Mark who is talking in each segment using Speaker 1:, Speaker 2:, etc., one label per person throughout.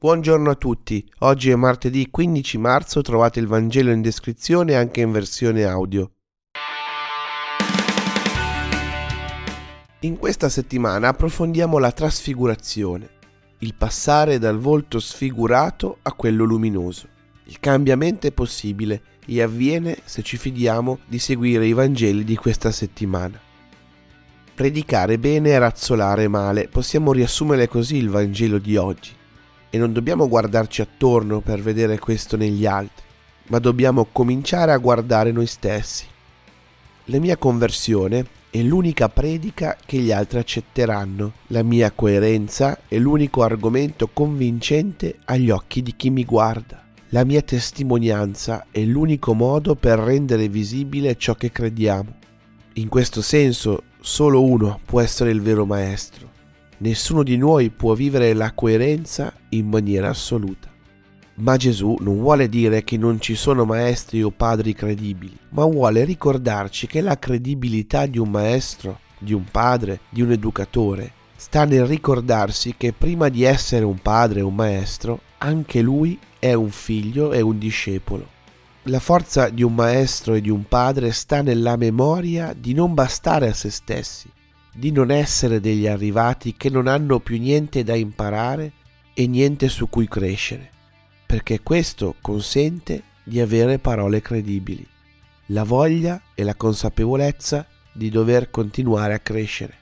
Speaker 1: Buongiorno a tutti, oggi è martedì 15 marzo, trovate il Vangelo in descrizione anche in versione audio. In questa settimana approfondiamo la trasfigurazione, il passare dal volto sfigurato a quello luminoso. Il cambiamento è possibile e avviene se ci fidiamo di seguire i Vangeli di questa settimana. Predicare bene e razzolare male, possiamo riassumere così il Vangelo di oggi. E non dobbiamo guardarci attorno per vedere questo negli altri, ma dobbiamo cominciare a guardare noi stessi. La mia conversione è l'unica predica che gli altri accetteranno. La mia coerenza è l'unico argomento convincente agli occhi di chi mi guarda. La mia testimonianza è l'unico modo per rendere visibile ciò che crediamo. In questo senso solo uno può essere il vero maestro. Nessuno di noi può vivere la coerenza in maniera assoluta. Ma Gesù non vuole dire che non ci sono maestri o padri credibili, ma vuole ricordarci che la credibilità di un maestro, di un padre, di un educatore, sta nel ricordarsi che prima di essere un padre o un maestro, anche lui è un figlio e un discepolo. La forza di un maestro e di un padre sta nella memoria di non bastare a se stessi, di non essere degli arrivati che non hanno più niente da imparare e niente su cui crescere, perché questo consente di avere parole credibili, la voglia e la consapevolezza di dover continuare a crescere.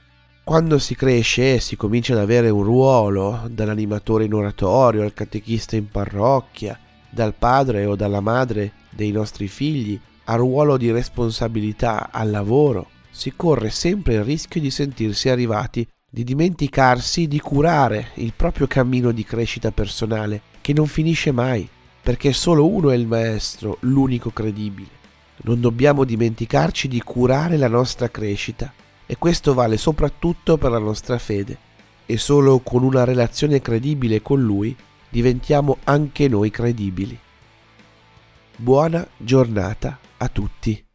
Speaker 1: Quando si cresce e si comincia ad avere un ruolo, dall'animatore in oratorio al catechista in parrocchia, dal padre o dalla madre dei nostri figli al ruolo di responsabilità, al lavoro, si corre sempre il rischio di sentirsi arrivati, di dimenticarsi di curare il proprio cammino di crescita personale, che non finisce mai, perché solo uno è il maestro, l'unico credibile. Non dobbiamo dimenticarci di curare la nostra crescita, e questo vale soprattutto per la nostra fede. E solo con una relazione credibile con Lui diventiamo anche noi credibili. Buona giornata a tutti.